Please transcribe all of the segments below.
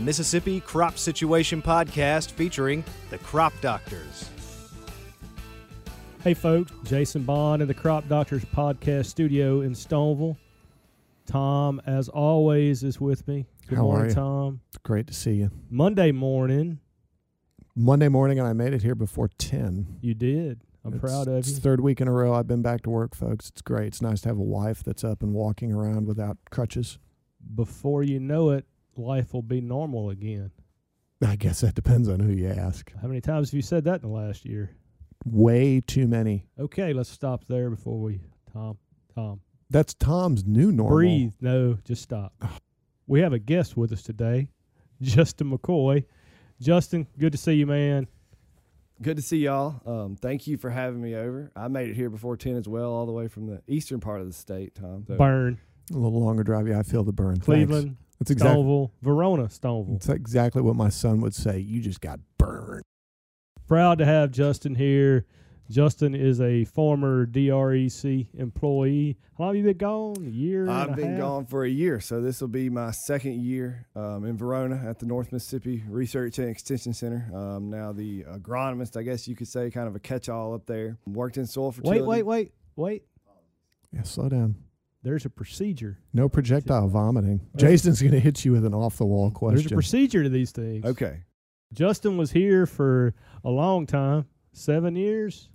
the Mississippi Crop Situation Podcast featuring the Crop Doctors. Hey, folks, Jason Bond in the Crop Doctors Podcast studio in Stoneville. Tom, as always, is with me. Good How are morning, you? Tom. It's great to see you. Monday morning, Monday morning, and I made it here before 10. you did. I'm It's- proud of It's you. the third week in a row I've been back to work, folks. It's great. It's nice to have a wife that's up and walking around without crutches. Before you know it, life will be normal again. I guess that depends on who you ask. How many times have you said that in the last year? Way too many. Okay, let's stop there before we. Tom, Tom, That's Tom's new normal. breathe. No, just stop. We have a guest with us today, Justin McCoy. Justin, good to see you, man. Good to see y'all. Um, thank you for having me over. I made it here before 10 as well, all the way from the eastern part of the state, Tom. So Burn, A little longer drive. Yeah, I feel the burn. Thanks. Cleveland, That's exactly. Stoneville, Verona, Stoneville. It's exactly what my son would say. You just got burned. Proud to have Justin here. Justin is a former DREC employee. How long have you been gone? A year? and I've a been half? gone for a year, so this will be my second year um, in Verona at the North Mississippi Research and Extension Center. Um, now the agronomist, I guess you could say, kind of a catch-all up there. Worked in soil fertility. Wait, wait, wait, wait. Yeah, slow down. There's a procedure. No projectile vomiting. Jason's going to hit you with an off the wall question. There's a procedure to these things. Okay. Justin was here for a long time, seven years.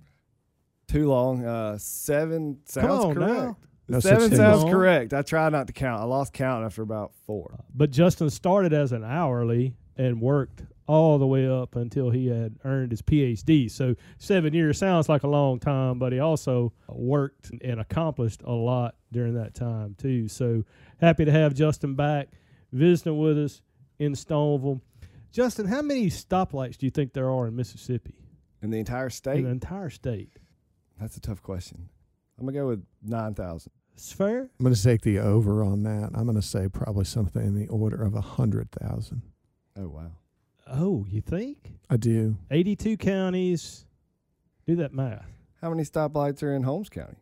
Too long. Uh, seven sounds Come on correct. now. No seven thing sounds as- correct. I tried not to count. I lost count after about four. But Justin started as an hourly and worked all the way up until he had earned his PhD. So seven years sounds like a long time, but he also worked and accomplished a lot during that time too. So happy to have Justin back visiting with us in Stoneville. Justin, how many stoplights do you think there are in Mississippi? In the entire state? In the entire state. That's a tough question. I'm gonna go with nine thousand. It's fair. I'm going to take the over on that. I'm going to say probably something in the order of a hundred thousand. Oh wow. Oh, you think? I do. 82 counties. Do that math. How many stoplights are in Holmes County?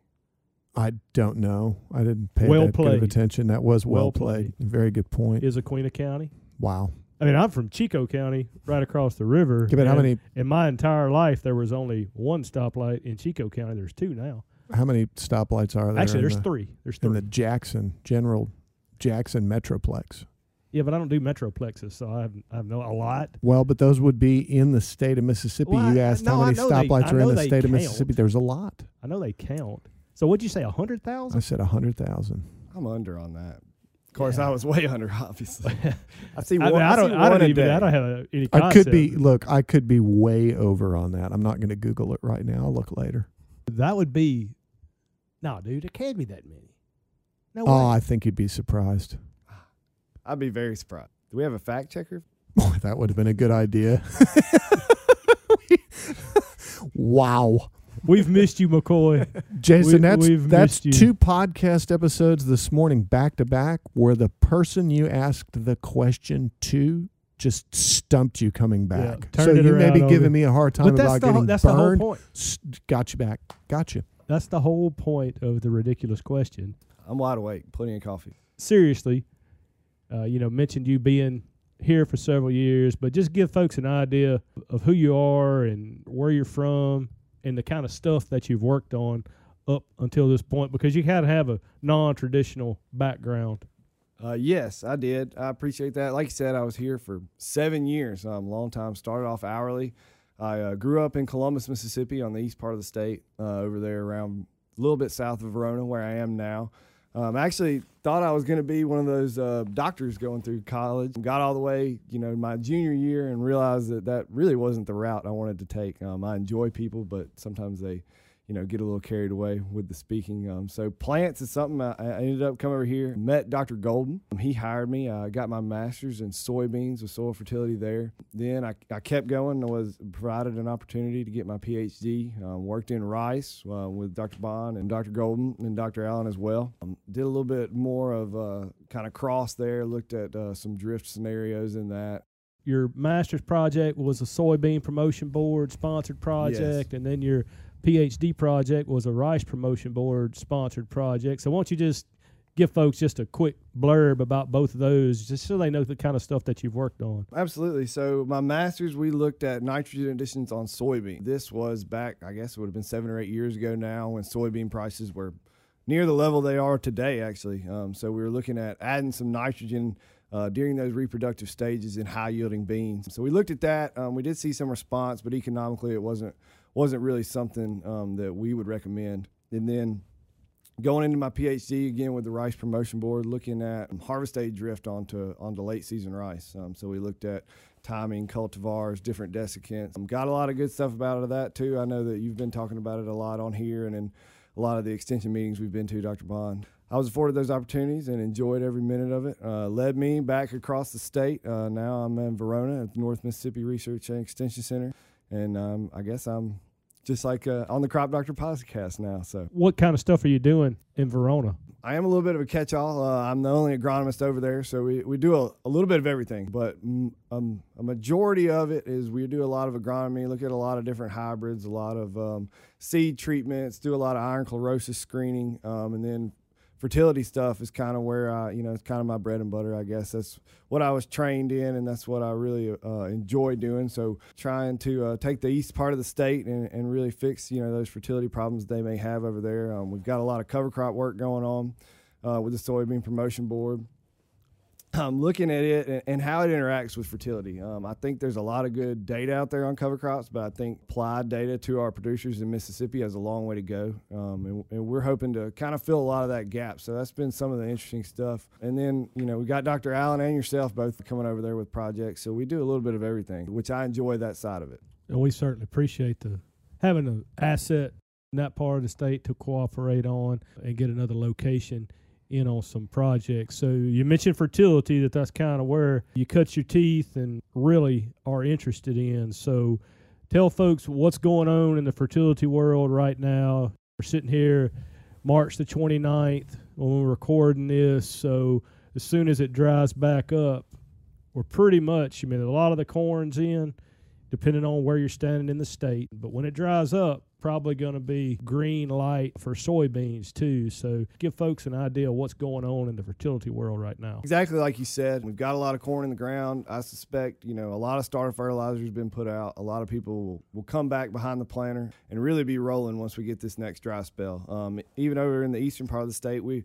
I don't know. I didn't pay Well that good played. of attention. That was well, Well played. Very good point. Issaquena County? wow. I mean, I'm from Chicot County, right across the river. Okay, but how many In my entire life, there was only one stoplight. In Chicot County, there's two now. how many stoplights are there? Actually, there's the, three. There's three in the Jackson General Jackson Metroplex. Yeah, but I don't do metroplexes, so I have, I have no a lot. Well, but those would be in the state of Mississippi. Well, you I- asked no, how many know they- stoplights are in the they state of. Mississippi. There's a lot. I know they count. So what'd you say? A hundred I said a hundred thousand. I'm under on that. Of course, Yeah. I was way under, obviously. I see I, mean, I don't. see I don't a even. day. I don't have a, any. I could be look. I could be way over on that. I'm not going to Google it right now. I'll look later. That would be. No, dude, it can't be that many. No Oh, way. I think you'd be surprised. I'd be very surprised. Do we have a fact checker? Boy, that would have been a good idea. wow. We've missed you, McCoy. Jason, We- that's we've that's you. two podcast episodes this morning back to back where the person you asked the question to just stumped you coming back. turned so it you may around be giving me a hard time but that's about the whole, getting that's the whole point. Got you back. Got you. That's the whole point of the ridiculous question. I'm wide awake. Plenty of coffee. Seriously, uh, you know, mentioned you being here for several years, but just give folks an idea of who you are and where you're from and the kind of stuff that you've worked on up until this point, because you had to have a non-traditional background. Uh, yes, I did. I appreciate that. Like you said, I was here for seven years. Um, long time. Started off hourly. I uh, grew up in Columbus, Mississippi, on the east part of the state, uh, over there around a little bit south of Verona, where I am now. Um, I actually thought I was going to be one of those uh, doctors going through college. Got all the way, you know, my junior year, and realized that that really wasn't the route I wanted to take. Um, I enjoy people, but sometimes they, you know, get a little carried away with the speaking. Um, so plants is something I, I ended up coming over here, met Dr. Golden. Um, he hired me. I got my master's in soybeans with soil fertility there. Then I, I kept going. I was provided an opportunity to get my PhD. Um, worked in rice uh, with Dr. Bond and Dr. Golden and Dr. Allen as well. Um, did a little bit more of uh, kind of cross there. Looked at uh, some drift scenarios in that. Your master's project was a soybean promotion board sponsored project, and then your PhD project was a rice promotion board sponsored project. So, why don't you just give folks just a quick blurb about both of those, just so they know the kind of stuff that you've worked on. Absolutely. So my master's, we looked at nitrogen additions on soybean. This was back, I guess it would have been seven or eight years ago now, when soybean prices were near the level they are today, actually. Um, so we were looking at adding some nitrogen uh, during those reproductive stages in high yielding beans. So we looked at that. Um, we did see some response, but economically it wasn't wasn't really something um, that we would recommend. And then going into my PhD again with the Rice Promotion Board, looking at harvest aid drift onto onto late season rice. Um, so we looked at timing, cultivars, different desiccants. Um, got a lot of good stuff about of that too. I know that you've been talking about it a lot on here and in a lot of the extension meetings we've been to, Dr. Bond. I was afforded those opportunities and enjoyed every minute of it. Uh, led me back across the state. Uh, now I'm in Verona at the North Mississippi Research and Extension Center, and um, I guess I'm just like uh, on the Crop Doctor podcast now. So, what kind of stuff are you doing in Verona? I am a little bit of a catch-all. Uh, I'm the only agronomist over there, so we, we do a, a little bit of everything. But um, a majority of it is we do a lot of agronomy, look at a lot of different hybrids, a lot of um, seed treatments, do a lot of iron chlorosis screening, um, and then fertility stuff is kind of where I, you know, it's kind of my bread and butter. I guess that's what I was trained in, and that's what I really uh, enjoy doing. So trying to uh, take the east part of the state and, and really fix, you know, those fertility problems they may have over there. Um, we've got a lot of cover crop work going on uh, with the soybean promotion board um, looking at it and, and, how it interacts with fertility. Um, I think there's a lot of good data out there on cover crops, but I think applied data to our producers in Mississippi has a long way to go. Um, and, and, we're hoping to kind of fill a lot of that gap. So that's been some of the interesting stuff. And then, you know, we got Dr. Allen and yourself both coming over there with projects. So we do a little bit of everything, which I enjoy that side of it. And we certainly appreciate the having an asset in that part of the state to cooperate on and get another location in on some projects. So you mentioned fertility that that's kind of where you cut your teeth and really are interested in. So tell folks what's going on in the fertility world right now. We're sitting here March the 29th when we're recording this. So as soon as it dries back up, we're pretty much, I mean, a lot of the corn's in, depending on where you're standing in the state. But when it dries up, probably going to be green light for soybeans too. So give folks an idea of what's going on in the fertility world right now. Exactly like you said, we've got a lot of corn in the ground. I suspect, you know, a lot of starter fertilizer has been put out. A lot of people will, will, come back behind the planter and really be rolling once we get this next dry spell. Um, even over in the eastern part of the state, we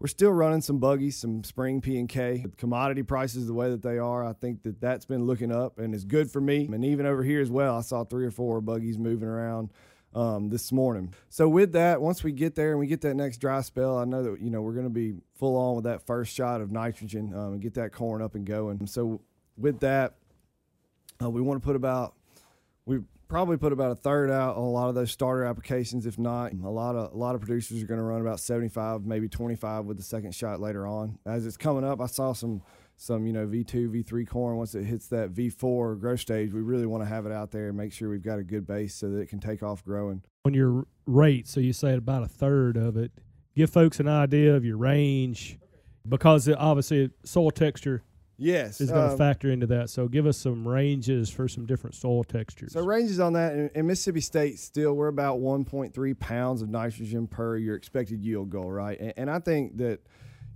we're still running some buggies, some spring P and K. Commodity prices the way that they are, I think that that's been looking up and is good for me. And even over here as well, I saw three or four buggies moving around um, this morning. So with that, once we get there and we get that next dry spell, I know that you know we're going to be full on with that first shot of nitrogen um, and get that corn up and going. So with that, uh, we want to put about we probably put about a third out on a lot of those starter applications. If not, a lot of a lot of producers are going to run about 75, maybe 25 with the second shot later on. As it's coming up, I saw some some you know V2, V3 corn. Once it hits that V4 growth stage, we really want to have it out there and make sure we've got a good base so that it can take off growing. On your rate, so you say about a third of it. Give folks an idea of your range, because it, obviously soil texture Yes, is going to um, factor into that. So give us some ranges for some different soil textures. So ranges on that in, in, Mississippi State, still we're about 1.3 pounds of nitrogen per your expected yield goal, right? And, and I think that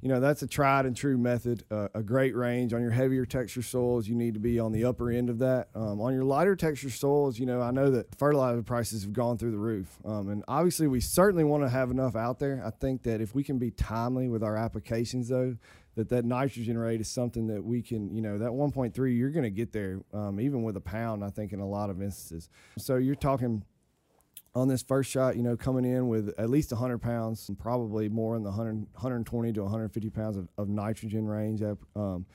you know that's a tried and true method uh, a great range. On your heavier texture soils you need to be on the upper end of that. Um, on your lighter texture soils you know i know that fertilizer prices have gone through the roof. Um, and obviously we certainly want to have enough out there. I think that if we can be timely with our applications though that that nitrogen rate is something that we can you know that 1.3 you're going to get there um, even with a pound i think in a lot of instances. So you're talking on this first shot, you know, coming in with at least 100 pounds, and probably more in the 100, 120 to 150 pounds of, of nitrogen range. Um,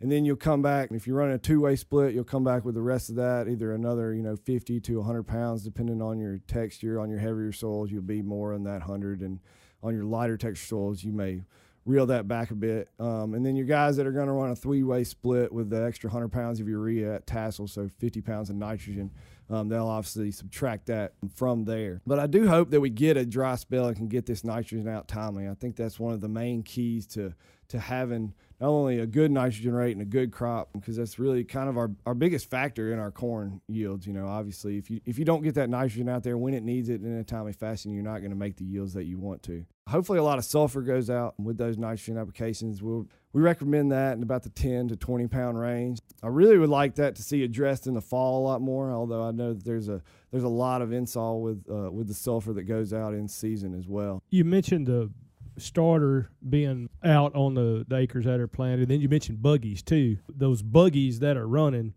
and then you'll come back. If you're running a two-way split, you'll come back with the rest of that, either another, you know, 50 to 100 pounds, depending on your texture. On your heavier soils, you'll be more in that 100, and on your lighter texture soils, you may reel that back a bit. Um, and then your guys that are going to run a three-way split with the extra 100 pounds of urea at tassel, so 50 pounds of nitrogen um, they'll obviously subtract that from there. But I do hope that we get a dry spell and can get this nitrogen out timely. I think that's one of the main keys to to having not only a good nitrogen rate and a good crop because that's really kind of our, our biggest factor in our corn yields you know obviously if you if you don't get that nitrogen out there when it needs it in a timely fashion you're not going to make the yields that you want to hopefully a lot of sulfur goes out with those nitrogen applications we'll we recommend that in about the 10 to 20 pound range i really would like that to see addressed in the fall a lot more although i know that there's a there's a lot of insol with uh, with the sulfur that goes out in season as well You mentioned the starter being out on the, the acres that are planted. Then you mentioned buggies too. Those buggies that are running,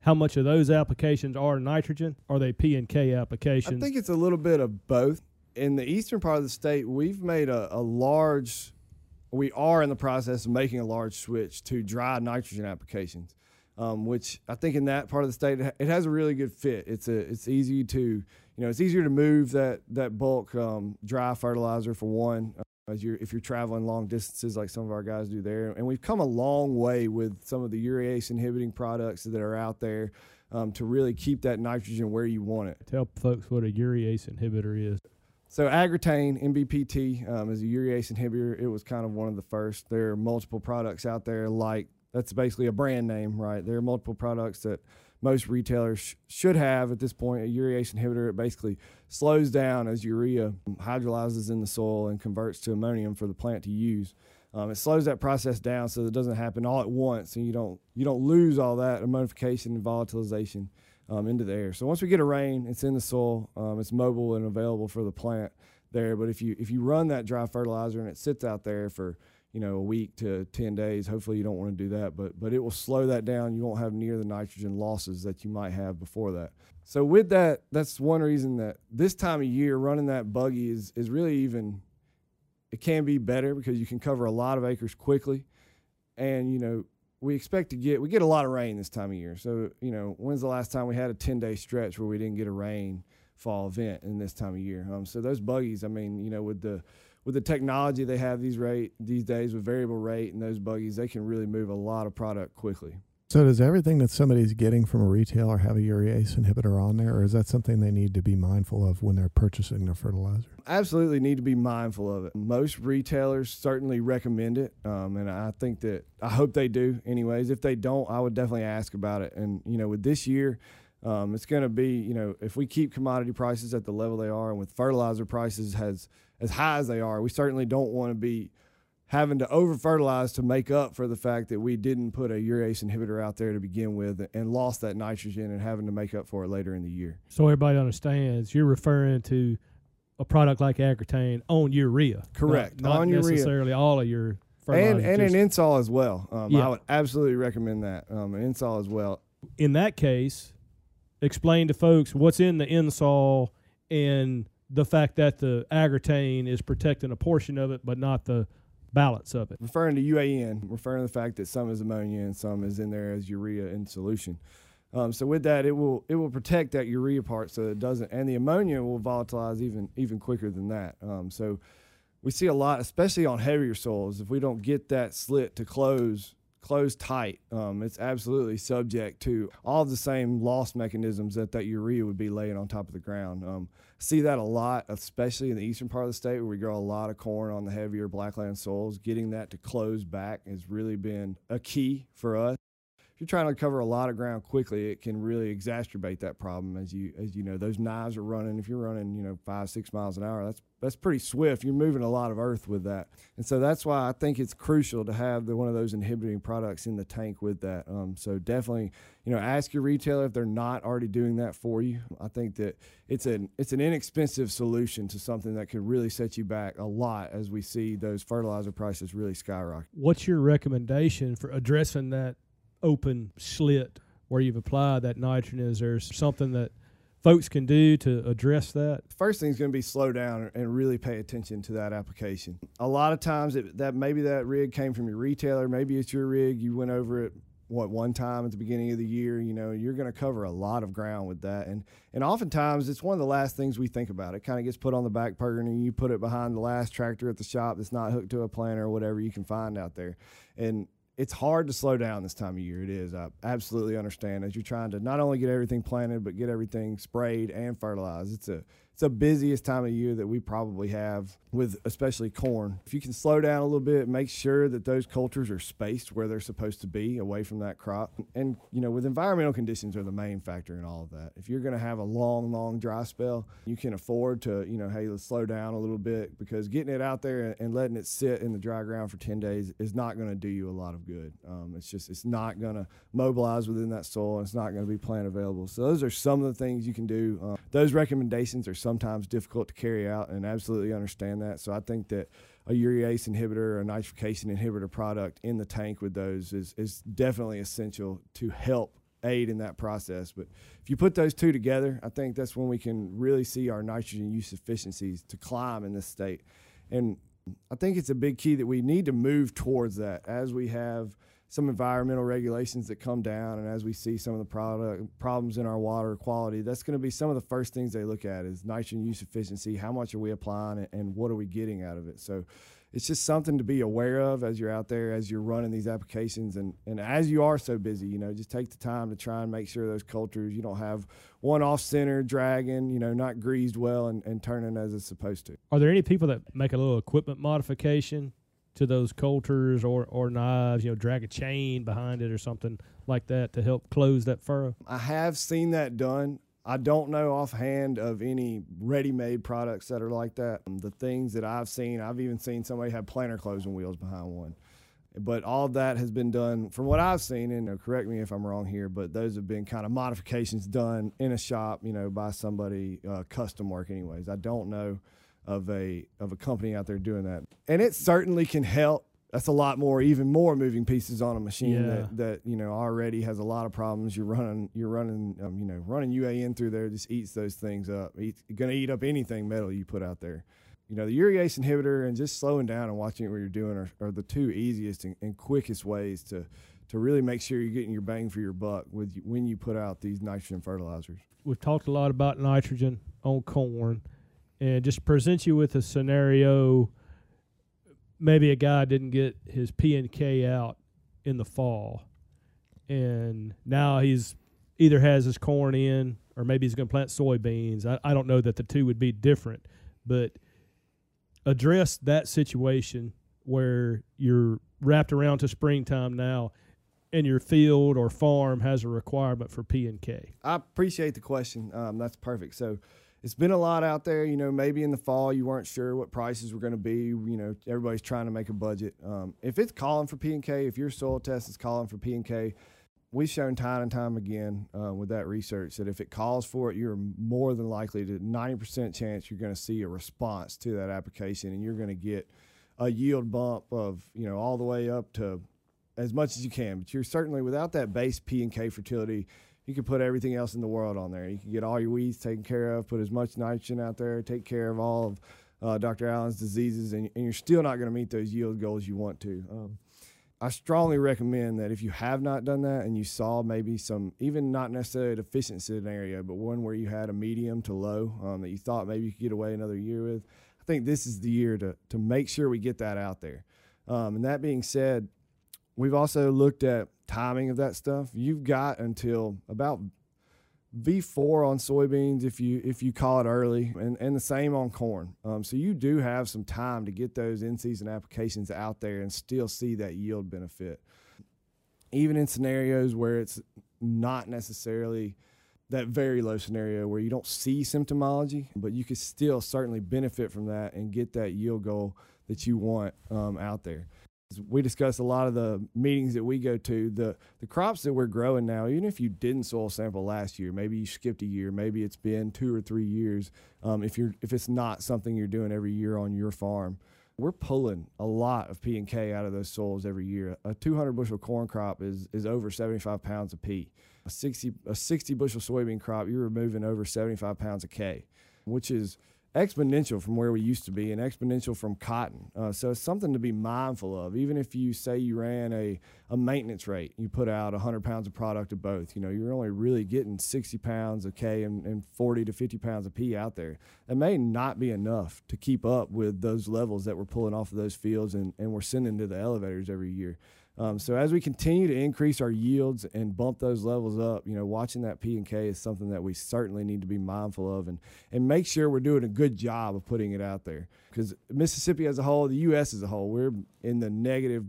how much of those applications are nitrogen? Are they P and K applications? I think it's a little bit of both. In the eastern part of the state, we've made a, a large, we are in the process of making a large switch to dry nitrogen applications, um, which I think in that part of the state it has a really good fit. It's a it's easy to you know it's easier to move that that bulk um, dry fertilizer for one. Uh, as you're, if you're traveling long distances like some of our guys do there, and we've come a long way with some of the urease inhibiting products that are out there um, to really keep that nitrogen where you want it. Tell folks what a urease inhibitor is. So Agrotain NBPT um, is a urease inhibitor. It was kind of one of the first. There are multiple products out there like that's basically a brand name, right? There are multiple products that most retailers sh- should have at this point. A urease inhibitor it basically slows down as urea hydrolyzes in the soil and converts to ammonium for the plant to use. Um, it slows that process down so that it doesn't happen all at once, and you don't you don't lose all that ammonification and volatilization um, into the air. So once we get a rain, it's in the soil, um, it's mobile and available for the plant there. But if you if you run that dry fertilizer and it sits out there for you know a week to 10 days hopefully you don't want to do that but but it will slow that down you won't have near the nitrogen losses that you might have before that so with that that's one reason that this time of year running that buggy is is really even it can be better because you can cover a lot of acres quickly and you know we expect to get we get a lot of rain this time of year so you know when's the last time we had a 10 day stretch where we didn't get a rain fall event in this time of year um, so those buggies i mean you know with the with the technology they have these rate these days with variable rate and those buggies, they can really move a lot of product quickly. So does everything that somebody's getting from a retailer have a urease inhibitor on there, or is that something they need to be mindful of when they're purchasing their fertilizer? Absolutely need to be mindful of it. Most retailers certainly recommend it, um, and I think that I hope they do. Anyways, if they don't, I would definitely ask about it. And you know, with this year, um, it's going to be you know if we keep commodity prices at the level they are, and with fertilizer prices has as high as they are, we certainly don't want to be having to over fertilize to make up for the fact that we didn't put a urease inhibitor out there to begin with and lost that nitrogen and having to make up for it later in the year. So everybody understands, you're referring to a product like Agrotain on urea. Correct. Not, not on necessarily urea. all of your and and an insol as well. Um, Yeah. I would absolutely recommend that. Um, an insol as well. in that case, explain to folks what's in the insol and the fact that the Agrotain is protecting a portion of it, but not the balance of it. referring to UAN, referring to the fact that some is ammonia and some is in there as urea in solution. Um, so with that, it will it will protect that urea part so it doesn't, and the ammonia will volatilize even even quicker than that. Um, so we see a lot, especially on heavier soils, if we don't get that slit to close close tight, um, it's absolutely subject to all the same loss mechanisms that that urea would be laying on top of the ground. Um, see that a lot, especially in the eastern part of the state where we grow a lot of corn on the heavier blackland soils. Getting that to close back has really been a key for us. If you're trying to cover a lot of ground quickly, it can really exacerbate that problem. As you as you know, those knives are running. If you're running, you know, five six miles an hour, that's that's pretty swift. You're moving a lot of earth with that, and so that's why I think it's crucial to have the, one of those inhibiting products in the tank with that. Um, so definitely, you know, ask your retailer if they're not already doing that for you. I think that it's an it's an inexpensive solution to something that could really set you back a lot as we see those fertilizer prices really skyrocket. What's your recommendation for addressing that open slit where you've applied that nitrogen? Is there something that folks can do to address that? first thing is going to be slow down and really pay attention to that application. A lot of times it, that maybe that rig came from your retailer, maybe it's your rig. You went over it what one time at the beginning of the year. You know, you're going to cover a lot of ground with that, and and oftentimes it's one of the last things we think about. It kind of gets put on the back burner, and you put it behind the last tractor at the shop that's not hooked to a planter or whatever you can find out there, and it's hard to slow down this time of year. It is. I absolutely understand as you're trying to not only get everything planted but get everything sprayed and fertilized. It's a it's the busiest time of year that we probably have with especially corn. If you can slow down a little bit, make sure that those coulters are spaced where they're supposed to be away from that crop. And, you know, with environmental conditions are the main factor in all of that. If you're going to have a long, long dry spell, you can afford to, you know, hey, let's slow down a little bit because getting it out there and letting it sit in the dry ground for 10 days is not going to do you a lot of good. Um, it's just, it's not going to mobilize within that soil. And it's not going to be plant available. So those are some of the things you can do. Uh, those recommendations are sometimes difficult to carry out and absolutely understand that. So I think that a urease inhibitor or a nitrification inhibitor product in the tank with those is, is definitely essential to help aid in that process. But if you put those two together, I think that's when we can really see our nitrogen use efficiencies to climb in this state. And I think it's a big key that we need to move towards that as we have – some environmental regulations that come down and as we see some of the product problems in our water quality that's going to be some of the first things they look at is nitrogen use efficiency. How much are we applying and what are we getting out of it? So it's just something to be aware of as you're out there as you're running these applications and, and as you are so busy you know just take the time to try and make sure those coulters you don't have one off center dragging you know not greased well and, and turning as it's supposed to. Are there any people that make a little equipment modification to those coulters or, or knives, you know, drag a chain behind it or something like that to help close that furrow? I have seen that done. I don't know offhand of any ready made products that are like that. The things that I've seen, I've even seen somebody have planter closing wheels behind one. But all that has been done from what I've seen, and uh, correct me if I'm wrong here, but those have been kind of modifications done in a shop, you know, by somebody, uh, custom work, anyways. I don't know of a of a company out there doing that, and it certainly can help. That's a lot more, even more moving pieces on a machine yeah. that, that you know already has a lot of problems. You're running, you're running, um, you know, running UAN through there just eats those things up. It's going to eat up anything metal you put out there. You know, the urease inhibitor and just slowing down and watching what you're doing are, are the two easiest and, and quickest ways to to really make sure you're getting your bang for your buck with when you put out these nitrogen fertilizers. We've talked a lot about nitrogen on corn and just present you with a scenario. Maybe a guy didn't get his P and K out in the fall, and now he's either has his corn in or maybe he's going to plant soybeans. I, I don't know that the two would be different, but address that situation where you're wrapped around to springtime now and your field or farm has a requirement for P and K. I appreciate the question. Um, that's perfect. So it's been a lot out there. You know, maybe in the fall you weren't sure what prices were going to be. You know, everybody's trying to make a budget. Um, if it's calling for P and K, if your soil test is calling for P and K, we've shown time and time again uh, with that research that if it calls for it, you're more than likely to 90% chance you're going to see a response to that application, and you're going to get a yield bump of you know all the way up to as much as you can. But you're certainly without that base P and K fertility you can put everything else in the world on there. You can get all your weeds taken care of, put as much nitrogen out there, take care of all of uh, Dr. Allen's diseases, and, and you're still not going to meet those yield goals you want to. Um, I strongly recommend that if you have not done that and you saw maybe some, even not necessarily a deficient scenario, but one where you had a medium to low um, that you thought maybe you could get away another year with, I think this is the year to, to make sure we get that out there. Um, and that being said, we've also looked at timing of that stuff. You've got until about V4 on soybeans if you if you call it early, and, and the same on corn. Um, so you do have some time to get those in season applications out there and still see that yield benefit, even in scenarios where it's not necessarily that very low scenario where you don't see symptomology, but you could still certainly benefit from that and get that yield goal that you want um, out there we discuss a lot of the meetings that we go to the the crops that we're growing now even if you didn't soil sample last year maybe you skipped a year maybe it's been two or three years um, if you're if it's not something you're doing every year on your farm we're pulling a lot of P and K out of those soils every year. A 200 bushel corn crop is is over 75 pounds of P. A 60 a 60 bushel soybean crop, you're removing over 75 pounds of K, which is exponential from where we used to be and exponential from cotton. Uh, so it's something to be mindful of. Even if you say you ran a, a maintenance rate, you put out 100 pounds of product of both, you know, you're only really getting 60 pounds of K and, and 40 to 50 pounds of P out there. That may not be enough to keep up with those levels that we're pulling off of those fields and, and we're sending to the elevators every year. Um, so as we continue to increase our yields and bump those levels up, you know, watching that P and K is something that we certainly need to be mindful of and and make sure we're doing a good job of putting it out there. Because Mississippi as a whole, the U.S. as a whole, we're in the negative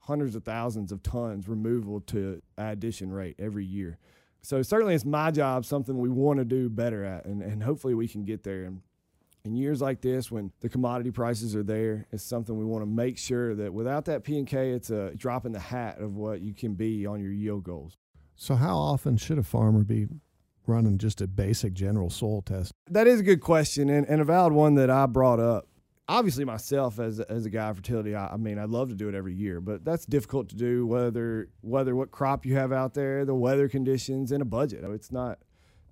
hundreds of thousands of tons removal to addition rate every year. So certainly it's my job, something we want to do better at, and, and hopefully we can get there. And in years like this, when the commodity prices are there, it's something we want to make sure that without that P and K, it's a drop in the hat of what you can be on your yield goals. So, how often should a farmer be running just a basic general soil test? That is a good question, and, and a valid one that I brought up. Obviously, myself as a, as a guy of fertility, I, I mean, I'd love to do it every year, but that's difficult to do. Whether whether what crop you have out there, the weather conditions, and a budget. It's not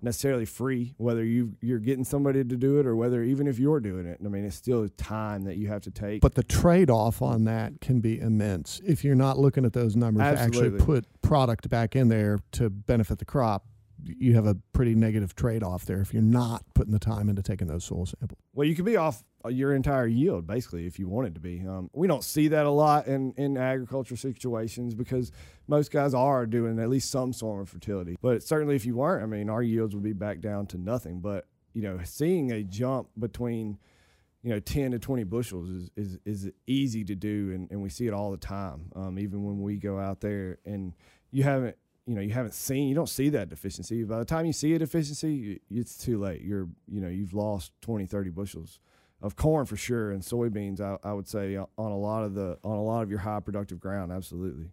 necessarily free whether you you're getting somebody to do it or whether even if you're doing it. I mean it's still time that you have to take. But the trade-off on that can be immense. If you're not looking at those numbers Absolutely. to actually put product back in there to benefit the crop you have a pretty negative trade-off there if you're not putting the time into taking those soil samples. Well you could be off your entire yield basically if you wanted to be. Um, we don't see that a lot in, in agriculture situations because most guys are doing at least some form of fertility but certainly if you weren't i mean our yields would be back down to nothing. But you know seeing a jump between you know 10 to 20 bushels is, is, is easy to do and, and we see it all the time um, even when we go out there and you haven't you know you haven't seen you don't see that deficiency. By the time you see a deficiency it's too late. You're you know you've lost 20 30 bushels of corn for sure and soybeans I, I would say uh, on a lot of the on a lot of your high productive ground absolutely.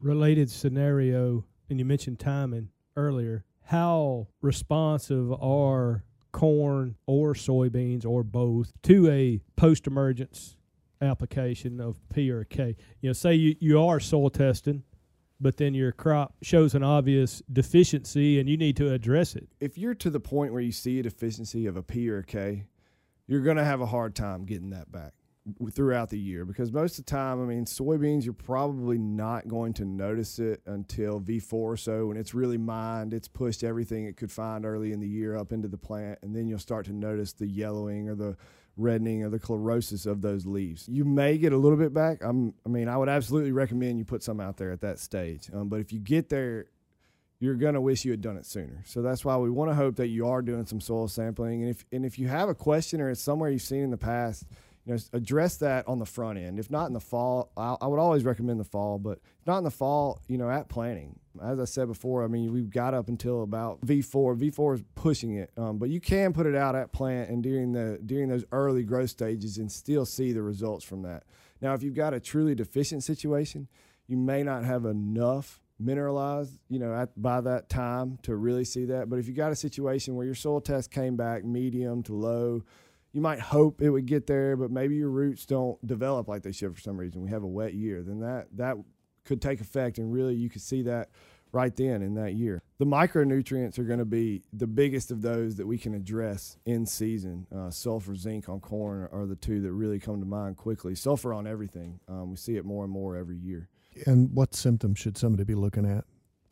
Related scenario and you mentioned timing earlier how responsive are corn or soybeans or both to a post emergence application of P or K? You know say you, you are soil testing but then your crop shows an obvious deficiency and you need to address it if you're to the point where you see a deficiency of a P or a K you're going to have a hard time getting that back throughout the year because most of the time, I mean, soybeans, you're probably not going to notice it until V4 or so when it's really mined. It's pushed everything it could find early in the year up into the plant, and then you'll start to notice the yellowing or the reddening or the chlorosis of those leaves. You may get a little bit back. I'm, I mean, I would absolutely recommend you put some out there at that stage. Um, but if you get there you're going to wish you had done it sooner. So that's why we want to hope that you are doing some soil sampling. And if and if you have a question or it's somewhere you've seen in the past, you know, address that on the front end. If not in the fall, I, I would always recommend the fall. But if not in the fall, you know, at planting. As I said before, I mean, we've got up until about V4. V4 is pushing it, um, but you can put it out at plant and during the during those early growth stages and still see the results from that. Now, if you've got a truly deficient situation, you may not have enough mineralized, you know, at, by that time to really see that. But if you got a situation where your soil test came back medium to low, you might hope it would get there, but maybe your roots don't develop like they should for some reason. We have a wet year, then that that could take effect, and really you could see that right then in that year. The micronutrients are going to be the biggest of those that we can address in season. Uh, sulfur, zinc on corn are the two that really come to mind quickly. Sulfur on everything. Um, we see it more and more every year. And what symptoms should somebody be looking at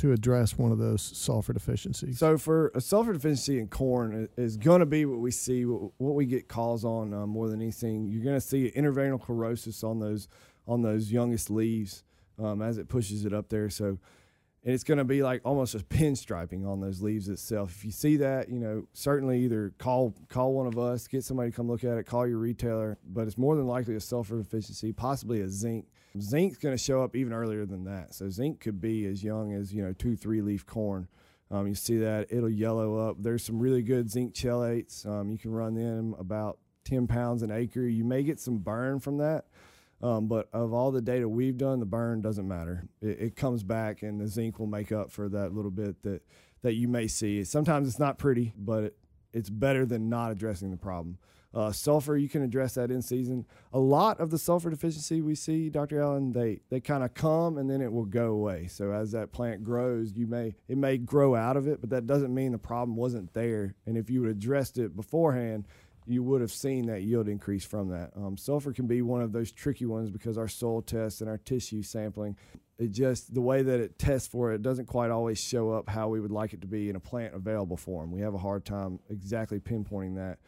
to address one of those sulfur deficiencies? So, for a sulfur deficiency in corn is going to be what we see, what we get calls on uh, more than anything. You're going to see interveinal chlorosis on those on those youngest leaves um, as it pushes it up there. So, and it's going to be like almost a pinstriping on those leaves itself. If you see that, you know, certainly either call call one of us, get somebody to come look at it, call your retailer. But it's more than likely a sulfur deficiency, possibly a zinc. Zinc's going to show up even earlier than that. So zinc could be as young as you know two, three leaf corn. Um, you see that it'll yellow up. There's some really good zinc chelates. Um, you can run them about 10 pounds an acre. You may get some burn from that. Um, but of all the data we've done, the burn doesn't matter. It, it, comes back, and the zinc will make up for that little bit that that you may see. Sometimes it's not pretty, but it, it's better than not addressing the problem. Uh, sulfur, you can address that in season. A lot of the sulfur deficiency we see, Dr. Allen, they they kind of come and then it will go away. So as that plant grows, you may it may grow out of it, but that doesn't mean the problem wasn't there. And if you had addressed it beforehand, you would have seen that yield increase from that. Um, sulfur can be one of those tricky ones because our soil tests and our tissue sampling, it just the way that it tests for it doesn't quite always show up how we would like it to be in a plant available form. We have a hard time exactly pinpointing that.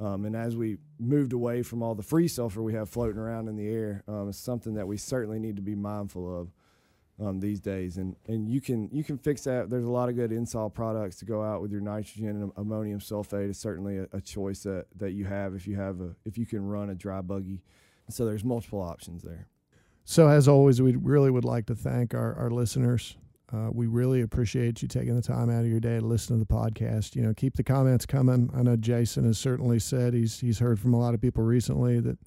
Um, and as we moved away from all the free sulfur we have floating around in the air, um, it's something that we certainly need to be mindful of um, these days. And and you can you can fix that. There's a lot of good insol products to go out with your nitrogen and ammonium sulfate is certainly a, a choice that, that you have if you have a if you can run a dry buggy. So there's multiple options there. So as always, we really would like to thank our, our listeners. Uh, we really appreciate you taking the time out of your day to listen to the podcast. You know, keep the comments coming. I know Jason has certainly said he's he's heard from a lot of people recently that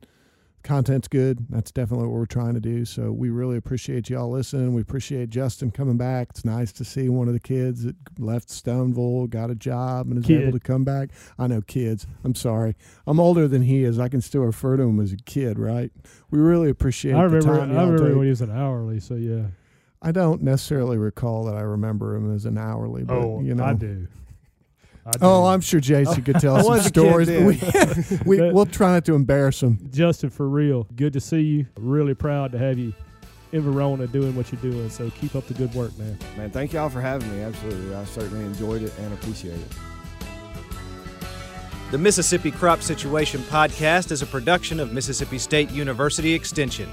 content's good. That's definitely what we're trying to do. So we really appreciate y'all listening. We appreciate Justin coming back. It's nice to see one of the kids that left Stoneville, got a job, and is Kid. able to come back. I know kids. I'm sorry. I'm older than he is. I can still refer to him as a kid, right? We really appreciate I the remember. time I remember take. when he was an hourly. So yeah. I don't necessarily recall that I remember him as an hourly, but oh, you know. I do. I do. Oh, I'm sure Jason could tell I some was a kid stories. we, we, we'll try not to embarrass him. Justin, for real, good to see you. Really proud to have you in Verona doing what you're doing. So keep up the good work, man. Man, thank y'all for having me. Absolutely. I certainly enjoyed it and appreciate it. The Mississippi Crop Situation Podcast is a production of Mississippi State University Extension.